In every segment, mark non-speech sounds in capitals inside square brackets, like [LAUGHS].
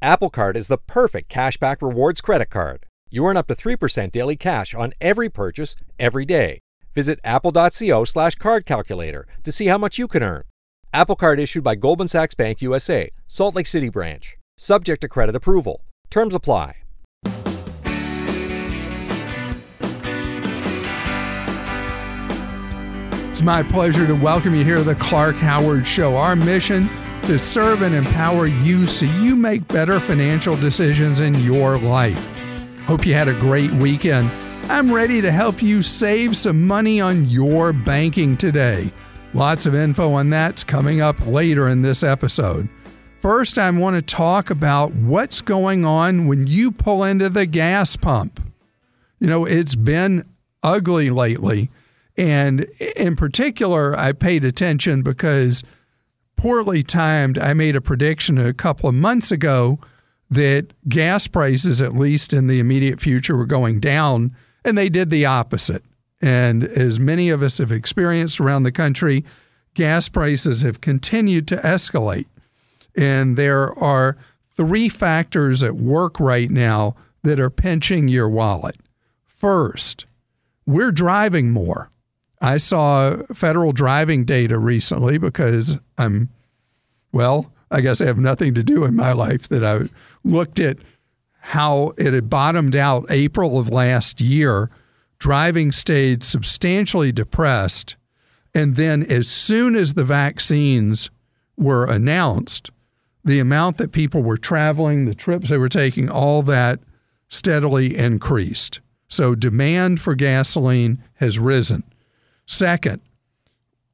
Apple Card is the perfect cashback rewards credit card. You earn up to 3% daily cash on every purchase every day. Visit apple.co slash card calculator to see how much you can earn. Apple Card issued by Goldman Sachs Bank USA, Salt Lake City branch. Subject to credit approval. Terms apply. It's my pleasure to welcome you here to the Clark Howard Show. Our mission to serve and empower you so you make better financial decisions in your life. Hope you had a great weekend. I'm ready to help you save some money on your banking today. Lots of info on that's coming up later in this episode. First, I want to talk about what's going on when you pull into the gas pump. You know, it's been ugly lately. And in particular, I paid attention because poorly timed. I made a prediction a couple of months ago that gas prices, at least in the immediate future, were going down, and they did the opposite. And as many of us have experienced around the country, gas prices have continued to escalate. And there are three factors at work right now that are pinching your wallet. First, we're driving more. I saw federal driving data recently because I'm, well, I guess I have nothing to do in my life that I looked at how it had bottomed out April of last year. Driving stayed substantially depressed. And then, as soon as the vaccines were announced, the amount that people were traveling, the trips they were taking, all that steadily increased. So, demand for gasoline has risen. Second,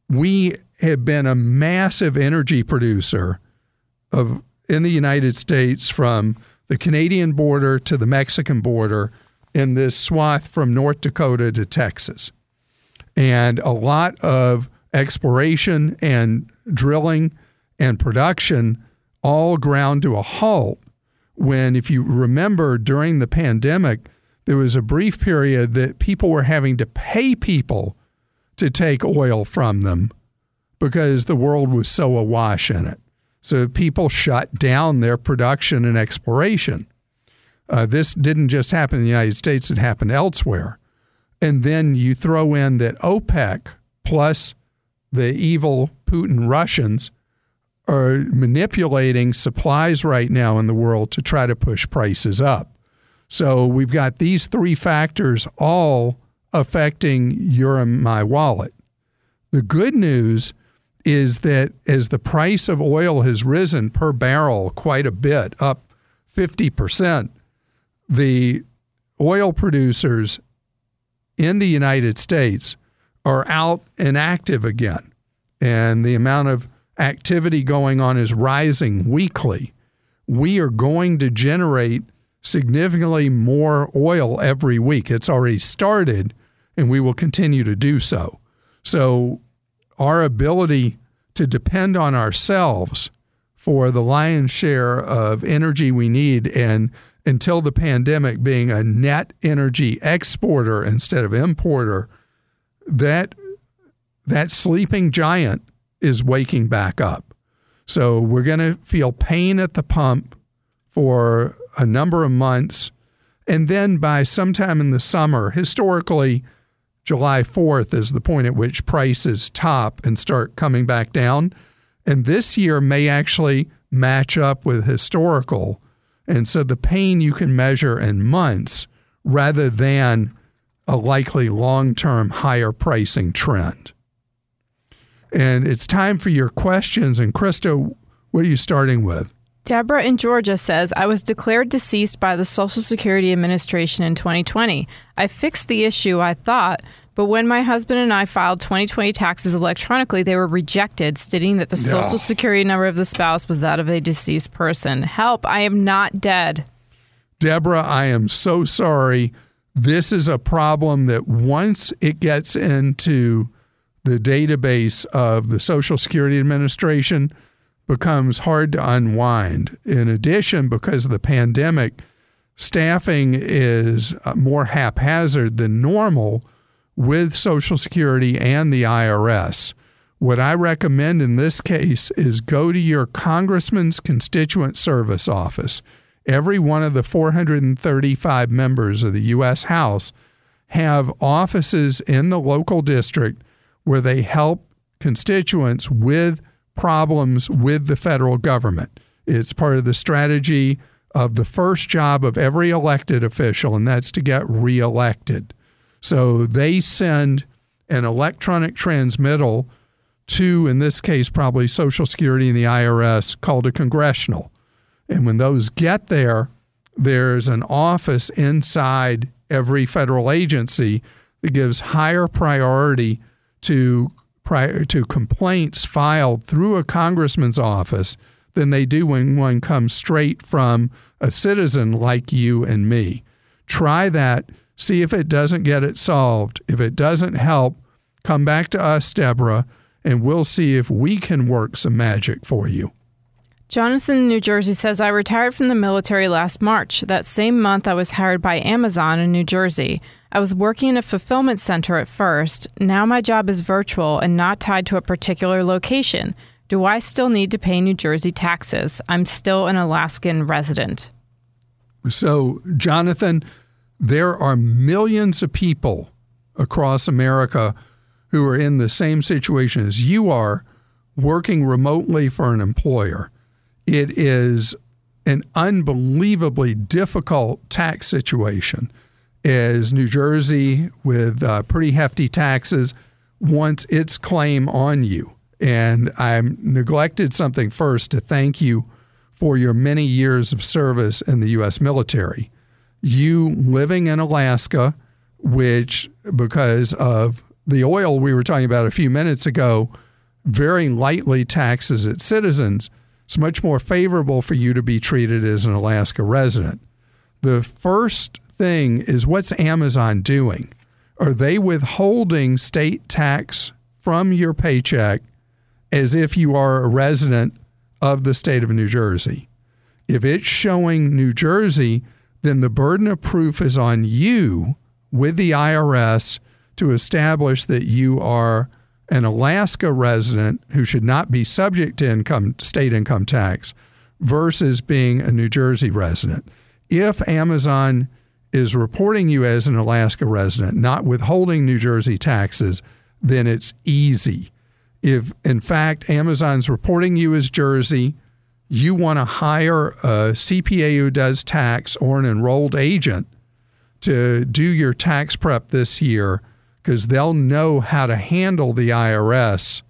we have been a massive energy producer of in the United States from the Canadian border to the Mexican border in this swath from North Dakota to Texas. And a lot of exploration and drilling and production all ground to a halt when, if you remember, during the pandemic, there was a brief period that people were having to pay people to take oil from them because the world was so awash in it. So people shut down their production and exploration. Uh, this didn't just happen in the United States, it happened elsewhere. And then you throw in that OPEC plus the evil Putin Russians are manipulating supplies right now in the world to try to push prices up. So we've got these three factors all affecting your and my wallet. The good news is that as the price of oil has risen per barrel quite a bit, up 50%, the oil producers in the United States are out and active again. And the amount of activity going on is rising weekly. We are going to generate significantly more oil every week. It's already started, and we will continue to do so. So, our ability to depend on ourselves for the lion's share of energy we need, and until the pandemic, being a net energy exporter instead of importer, that that sleeping giant is waking back up. So we're going to feel pain at the pump for a number of months. And then by sometime in the summer, historically, July 4th is the point at which prices top and start coming back down. And this year may actually match up with historical. And so the pain you can measure in months rather than a likely long term higher pricing trend. And it's time for your questions. And Krista, what are you starting with? Deborah in Georgia says, I was declared deceased by the Social Security Administration in 2020. I fixed the issue, I thought, but when my husband and I filed 2020 taxes electronically, they were rejected, stating that the yeah. Social Security number of the spouse was that of a deceased person. Help, I am not dead. Deborah, I am so sorry. This is a problem that once it gets into the database of the Social Security Administration, becomes hard to unwind. In addition, because of the pandemic, staffing is uh, more haphazard than normal with Social Security and the IRS. What I recommend in this case is go to your congressman's constituent service office. Every one of the 435 members of the U.S. House have offices in the local district where they help constituents with problems with the federal government. It's part of the strategy of the first job of every elected official, and that's to get reelected. So they send an electronic transmittal to, in this case, probably Social Security and the IRS called a congressional. And when those get there, there's an office inside every federal agency that gives higher priority to prior to complaints filed through a congressman's office than they do when one comes straight from a citizen like you and me. Try that, see if it doesn't get it solved. If it doesn't help, come back to us, Deborah, and we'll see if we can work some magic for you. Jonathan New Jersey says, I retired from the military last March. That same month, I was hired by Amazon in New Jersey. I was working in a fulfillment center at first. Now my job is virtual and not tied to a particular location. Do I still need to pay New Jersey taxes? I'm still an Alaskan resident. So, Jonathan, there are millions of people across America who are in the same situation as you are, working remotely for an employer. It is an unbelievably difficult tax situation as New Jersey, with uh, pretty hefty taxes, wants its claim on you. And I neglected something first to thank you for your many years of service in the U.S. military. You living in Alaska, which, because of the oil we were talking about a few minutes ago, very lightly taxes its citizens, it's much more favorable for you to be treated as an Alaska resident. The first thing is what's Amazon doing? Are they withholding state tax from your paycheck as if you are a resident of the state of New Jersey. If it's showing New Jersey, then the burden of proof is on you with the IRS to establish that you are an Alaska resident who should not be subject to income state income tax versus being a New Jersey resident. If Amazon is reporting you as an Alaska resident, not withholding New Jersey taxes, then it's easy if in fact Amazon's reporting you as Jersey, you want to hire a CPA who does tax or an enrolled agent to do your tax prep this year because they'll know how to handle the IRS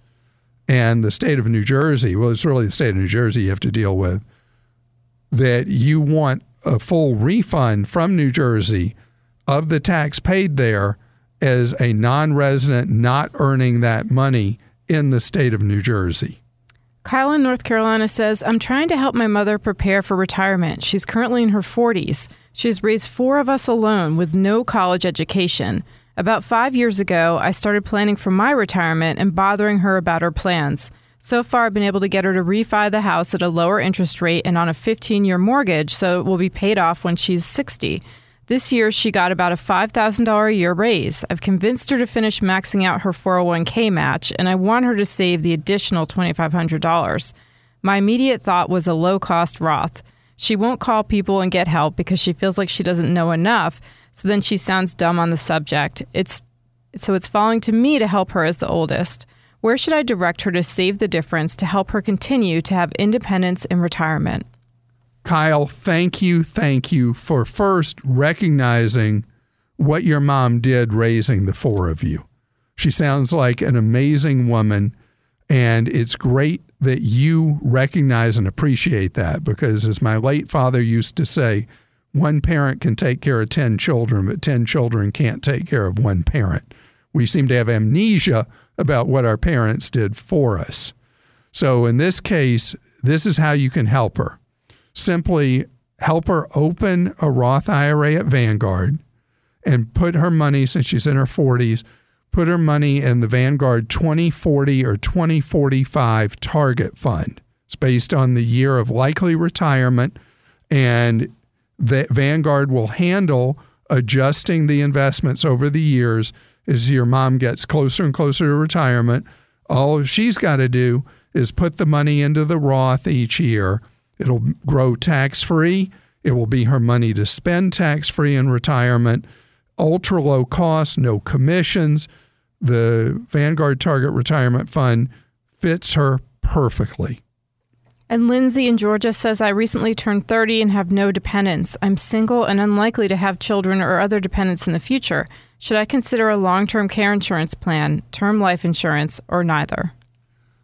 and the state of New Jersey. Well, it's really the state of New Jersey you have to deal with. That you want a full refund from New Jersey of the tax paid there as a non resident not earning that money in the state of New Jersey. Kyle in North Carolina says, I'm trying to help my mother prepare for retirement. She's currently in her 40s. She's raised four of us alone with no college education. About five years ago, I started planning for my retirement and bothering her about her plans. So far, I've been able to get her to refi the house at a lower interest rate and on a 15 year mortgage so it will be paid off when she's 60. This year, she got about a $5,000 a year raise. I've convinced her to finish maxing out her 401k match, and I want her to save the additional $2,500. My immediate thought was a low cost Roth. She won't call people and get help because she feels like she doesn't know enough, so then she sounds dumb on the subject. It's so it's falling to me to help her as the oldest. Where should I direct her to save the difference to help her continue to have independence in retirement? Kyle, thank you, thank you for first recognizing what your mom did raising the four of you. She sounds like an amazing woman, and it's great that you recognize and appreciate that because, as my late father used to say, one parent can take care of 10 children, but 10 children can't take care of one parent. We seem to have amnesia about what our parents did for us. So, in this case, this is how you can help her simply help her open a Roth IRA at Vanguard and put her money, since she's in her 40s, put her money in the Vanguard 2040 or 2045 target fund. It's based on the year of likely retirement, and the Vanguard will handle adjusting the investments over the years as your mom gets closer and closer to retirement. All she's got to do is put the money into the Roth each year. It'll grow tax free. It will be her money to spend tax free in retirement. Ultra low cost, no commissions. The Vanguard Target Retirement Fund fits her perfectly. And Lindsay in Georgia says, I recently turned 30 and have no dependents. I'm single and unlikely to have children or other dependents in the future. Should I consider a long term care insurance plan, term life insurance, or neither?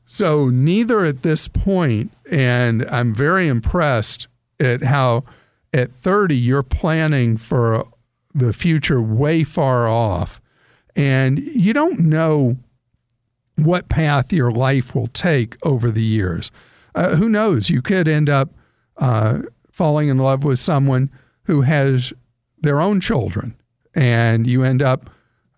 So, neither at this point, and I'm very impressed at how at 30 you're planning for the future way far off. And you don't know what path your life will take over the years uh, who knows? You could end up uh, falling in love with someone who has their own children, and you end up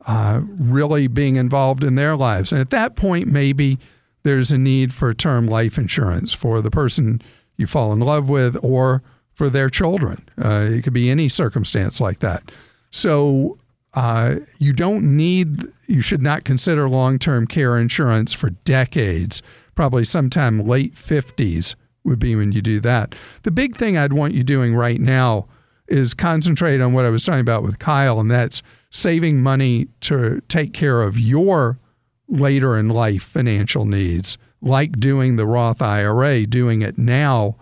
uh, really being involved in their lives. And at that point, maybe there's a need for term life insurance for the person you fall in love with or for their children. Uh, it could be any circumstance like that. So uh, you don't need, you should not consider long term care insurance for decades probably sometime late 50s would be when you do that. The big thing I'd want you doing right now is concentrate on what I was talking about with Kyle, and that's saving money to take care of your later in life financial needs, like doing the Roth IRA. Doing it now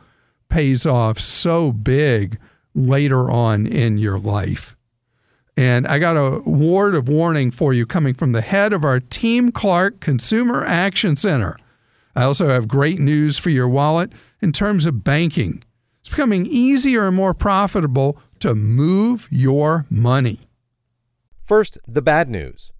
pays off so big later on in your life. And I got a word of warning for you coming from the head of our Team Clark Consumer Action Center. I also have great news for your wallet in terms of banking. It's becoming easier and more profitable to move your money. First, the bad news.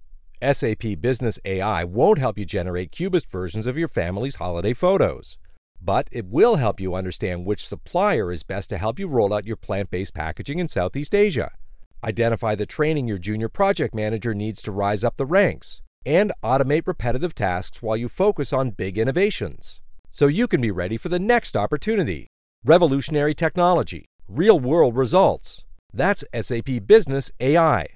SAP Business AI won't help you generate cubist versions of your family's holiday photos, but it will help you understand which supplier is best to help you roll out your plant based packaging in Southeast Asia. Identify the training your junior project manager needs to rise up the ranks and automate repetitive tasks while you focus on big innovations. So you can be ready for the next opportunity. Revolutionary technology, real world results. That's SAP Business AI.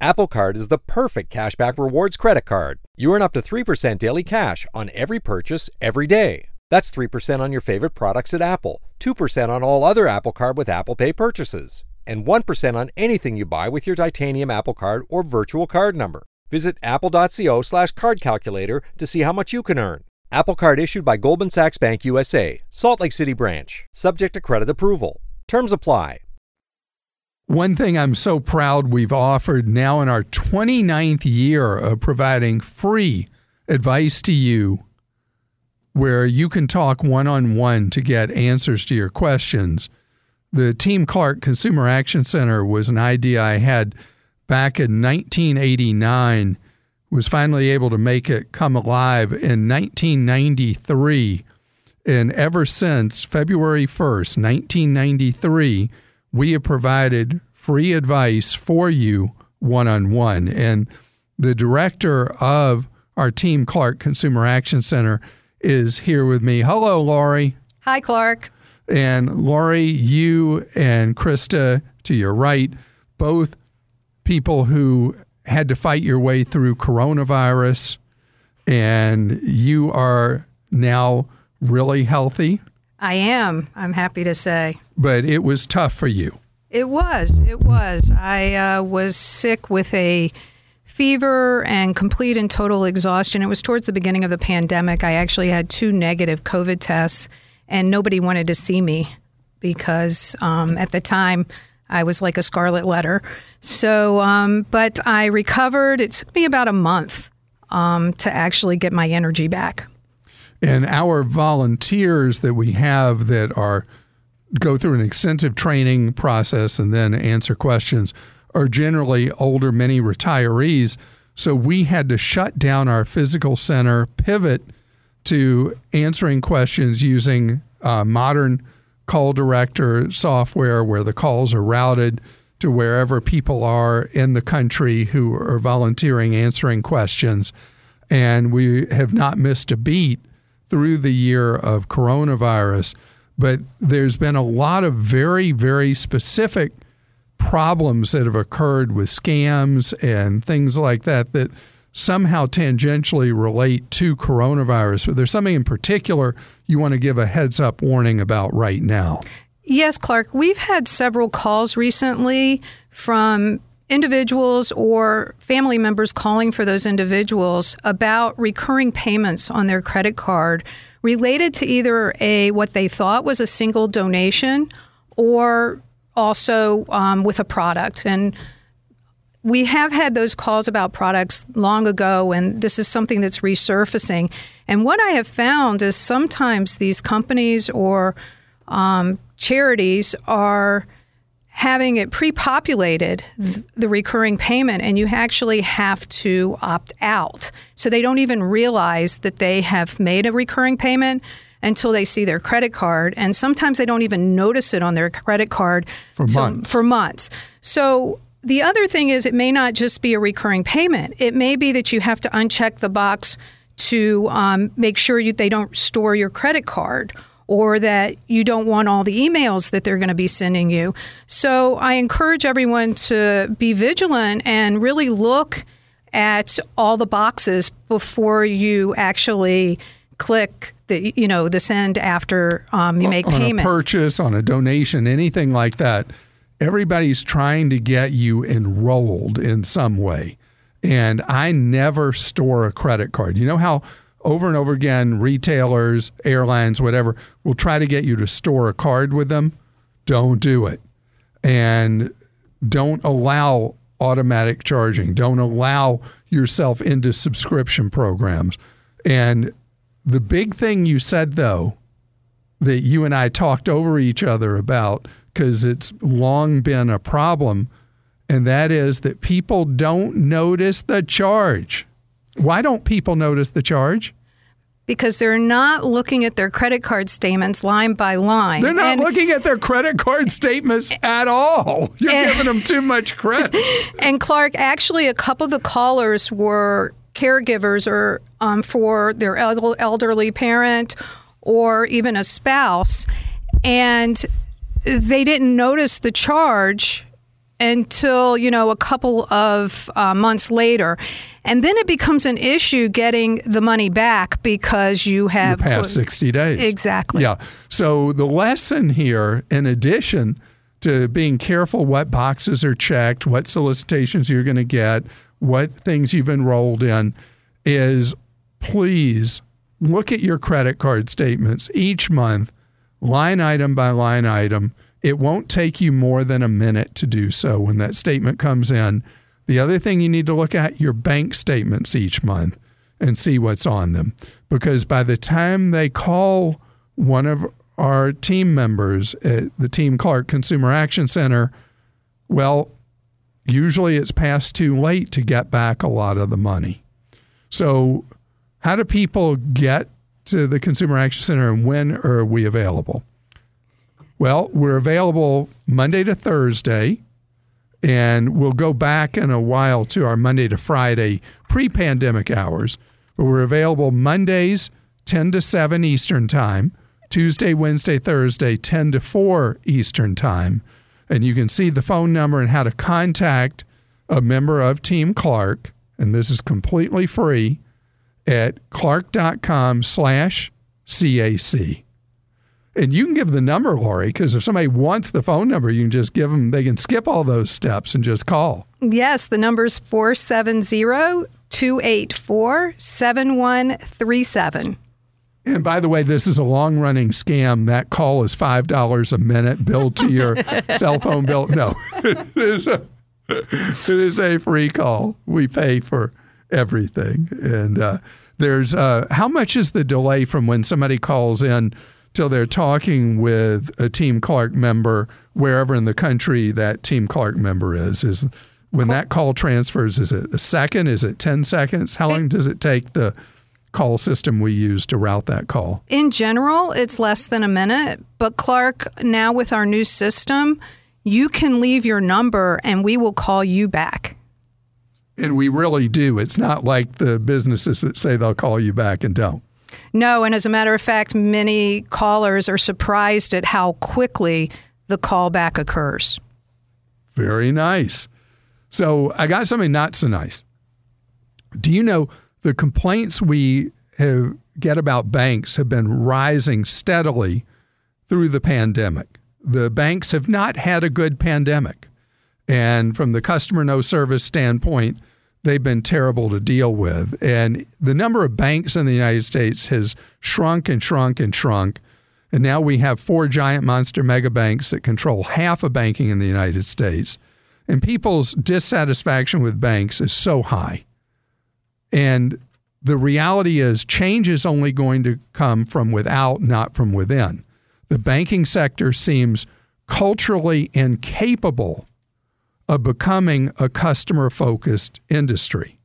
Apple Card is the perfect cashback rewards credit card. You earn up to 3% daily cash on every purchase every day. That's 3% on your favorite products at Apple, 2% on all other Apple Card with Apple Pay purchases, and 1% on anything you buy with your titanium Apple Card or virtual card number. Visit apple.co slash card calculator to see how much you can earn. Apple Card issued by Goldman Sachs Bank USA, Salt Lake City branch, subject to credit approval. Terms apply. One thing I'm so proud we've offered now in our 29th year of providing free advice to you where you can talk one on one to get answers to your questions. The Team Clark Consumer Action Center was an idea I had back in 1989, was finally able to make it come alive in 1993. And ever since February 1st, 1993, we have provided free advice for you one on one. And the director of our Team Clark Consumer Action Center is here with me. Hello, Lori. Hi, Clark. And Lori, you and Krista to your right both people who had to fight your way through coronavirus, and you are now really healthy. I am. I'm happy to say. But it was tough for you. It was. It was. I uh, was sick with a fever and complete and total exhaustion. It was towards the beginning of the pandemic. I actually had two negative COVID tests, and nobody wanted to see me because um, at the time I was like a scarlet letter. So, um, but I recovered. It took me about a month um, to actually get my energy back. And our volunteers that we have that are go through an extensive training process and then answer questions are generally older, many retirees. So we had to shut down our physical center, pivot to answering questions using uh, modern call director software where the calls are routed to wherever people are in the country who are volunteering answering questions. And we have not missed a beat through the year of coronavirus. But there's been a lot of very, very specific problems that have occurred with scams and things like that that somehow tangentially relate to coronavirus, but there's something in particular you want to give a heads up warning about right now. Yes, Clark. We've had several calls recently from individuals or family members calling for those individuals about recurring payments on their credit card related to either a what they thought was a single donation or also um, with a product and we have had those calls about products long ago, and this is something that's resurfacing. And what I have found is sometimes these companies or um, charities are having it pre-populated the recurring payment and you actually have to opt out. So they don't even realize that they have made a recurring payment until they see their credit card and sometimes they don't even notice it on their credit card for months. for months. So the other thing is it may not just be a recurring payment. It may be that you have to uncheck the box to um, make sure you, they don't store your credit card or that you don't want all the emails that they're going to be sending you. So I encourage everyone to be vigilant and really look at all the boxes before you actually click the you know the send after um, you make on payment. a purchase, on a donation, anything like that. Everybody's trying to get you enrolled in some way. And I never store a credit card. You know how over and over again, retailers, airlines, whatever, will try to get you to store a card with them. Don't do it. And don't allow automatic charging. Don't allow yourself into subscription programs. And the big thing you said, though, that you and I talked over each other about, because it's long been a problem, and that is that people don't notice the charge. Why don't people notice the charge? Because they're not looking at their credit card statements line by line. They're not And- looking at their credit card statements at all. [LAUGHS] You're And- giving them too much credit. [LAUGHS] And Clark, actually, a couple of the callers were caregivers or um, for their elderly parent or even a spouse, and they didn't notice the charge until you know a couple of uh, months later and then it becomes an issue getting the money back because you have Past 60 days. exactly Yeah. So the lesson here, in addition to being careful what boxes are checked, what solicitations you're going to get, what things you've enrolled in, is please look at your credit card statements each month, line item by line item. It won't take you more than a minute to do so when that statement comes in. The other thing you need to look at your bank statements each month and see what's on them because by the time they call one of our team members at the Team Clark Consumer Action Center, well, usually it's past too late to get back a lot of the money. So, how do people get to the Consumer Action Center and when are we available? Well, we're available Monday to Thursday, and we'll go back in a while to our Monday to Friday pre pandemic hours. But we're available Mondays, 10 to 7 Eastern Time, Tuesday, Wednesday, Thursday, 10 to 4 Eastern Time. And you can see the phone number and how to contact a member of Team Clark, and this is completely free at clark.com slash CAC. And you can give the number, Lori, because if somebody wants the phone number, you can just give them, they can skip all those steps and just call. Yes, the number's 470 284 7137. And by the way, this is a long running scam. That call is $5 a minute billed to your [LAUGHS] cell phone bill. No, [LAUGHS] it is, a, it is a free call. We pay for everything. And uh, there's uh, how much is the delay from when somebody calls in till they're talking with a Team Clark member wherever in the country that Team Clark member is? Is when that call transfers, is it a second? Is it 10 seconds? How long does it take the call system we use to route that call? In general, it's less than a minute, but Clark, now with our new system, you can leave your number and we will call you back. And we really do. It's not like the businesses that say they'll call you back and don't. No, and as a matter of fact, many callers are surprised at how quickly the callback occurs. Very nice. So I got something not so nice. Do you know the complaints we have, get about banks have been rising steadily through the pandemic? The banks have not had a good pandemic. And from the customer no service standpoint, they've been terrible to deal with. And the number of banks in the United States has shrunk and shrunk and shrunk. And now we have four giant monster mega banks that control half of banking in the United States. And people's dissatisfaction with banks is so high. And the reality is, change is only going to come from without, not from within. The banking sector seems culturally incapable of becoming a customer focused industry.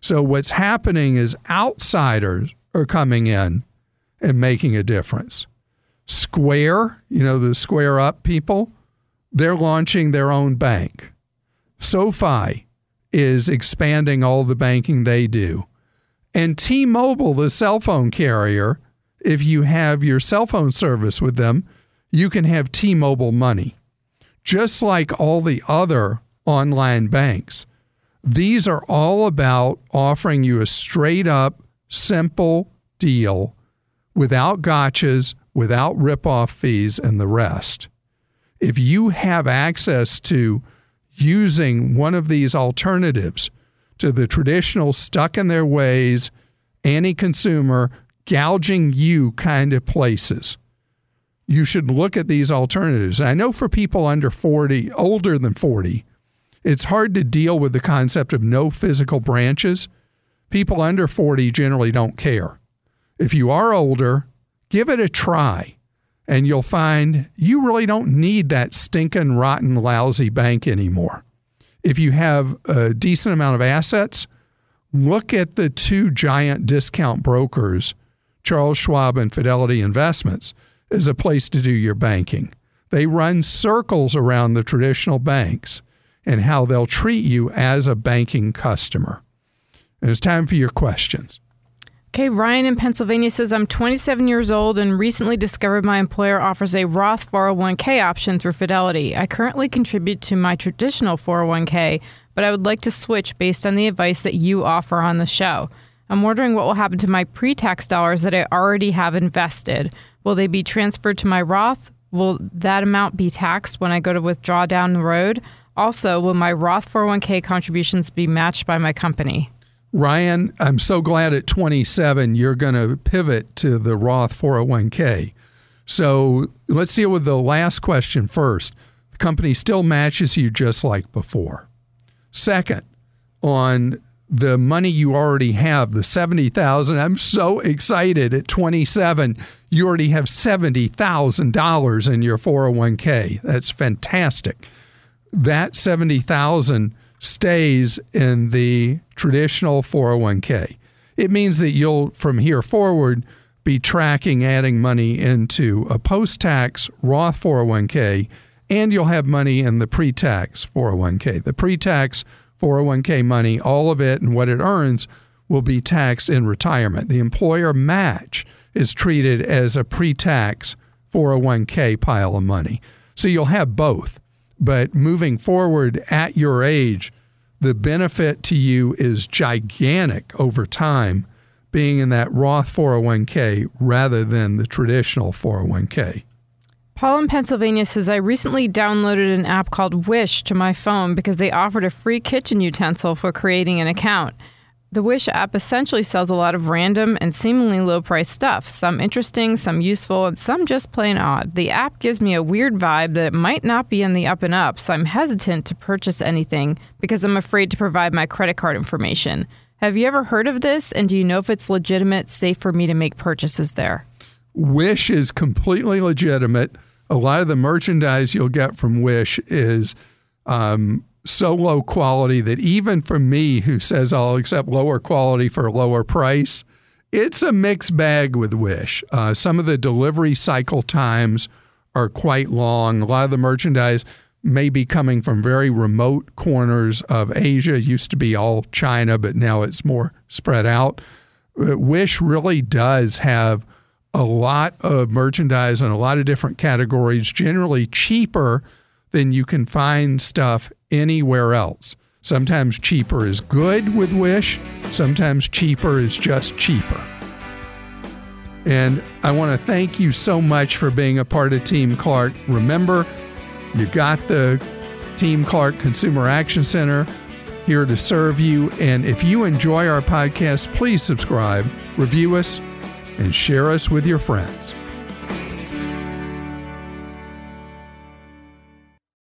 So, what's happening is outsiders are coming in and making a difference. Square, you know, the Square Up people, they're launching their own bank. SoFi is expanding all the banking they do. And T Mobile, the cell phone carrier, if you have your cell phone service with them, you can have T Mobile money. Just like all the other online banks, these are all about offering you a straight up, simple deal without gotchas, without rip-off fees, and the rest. If you have access to using one of these alternatives to the traditional stuck in their ways, anti consumer, gouging you kind of places. You should look at these alternatives. I know for people under 40, older than 40, it's hard to deal with the concept of no physical branches. People under 40 generally don't care. If you are older, give it a try and you'll find you really don't need that stinking, rotten, lousy bank anymore. If you have a decent amount of assets, look at the two giant discount brokers, Charles Schwab and Fidelity Investments, as a place to do your banking. They run circles around the traditional banks and how they'll treat you as a banking customer. And it's time for your questions. Okay, Ryan in Pennsylvania says I'm 27 years old and recently discovered my employer offers a Roth 401k option through Fidelity. I currently contribute to my traditional 401k, but I would like to switch based on the advice that you offer on the show. I'm wondering what will happen to my pre tax dollars that I already have invested. Will they be transferred to my Roth? Will that amount be taxed when I go to withdraw down the road? Also, will my Roth 401k contributions be matched by my company? Ryan, I'm so glad at 27 you're going to pivot to the Roth 401k. So let's deal with the last question first. The company still matches you just like before. Second, on the money you already have, the 70,000, I'm so excited at 27 you already have $70,000 in your 401k. That's fantastic. That 70,000 stays in the traditional 401k. It means that you'll, from here forward, be tracking adding money into a post tax Roth 401k, and you'll have money in the pre tax 401k. The pre tax 401k money, all of it and what it earns, will be taxed in retirement. The employer match is treated as a pre tax 401k pile of money. So you'll have both. But moving forward at your age, the benefit to you is gigantic over time being in that Roth 401k rather than the traditional 401k. Paul in Pennsylvania says I recently downloaded an app called Wish to my phone because they offered a free kitchen utensil for creating an account. The Wish app essentially sells a lot of random and seemingly low priced stuff, some interesting, some useful, and some just plain odd. The app gives me a weird vibe that it might not be in the up and up, so I'm hesitant to purchase anything because I'm afraid to provide my credit card information. Have you ever heard of this, and do you know if it's legitimate, safe for me to make purchases there? Wish is completely legitimate. A lot of the merchandise you'll get from Wish is um, so low quality that even for me, who says I'll accept lower quality for a lower price, it's a mixed bag with Wish. Uh, some of the delivery cycle times are quite long. A lot of the merchandise may be coming from very remote corners of Asia. It used to be all China, but now it's more spread out. Uh, Wish really does have a lot of merchandise in a lot of different categories, generally cheaper than you can find stuff anywhere else. Sometimes cheaper is good with Wish, sometimes cheaper is just cheaper. And I want to thank you so much for being a part of Team Clark. Remember, you got the Team Clark Consumer Action Center here to serve you. And if you enjoy our podcast, please subscribe, review us, and share us with your friends.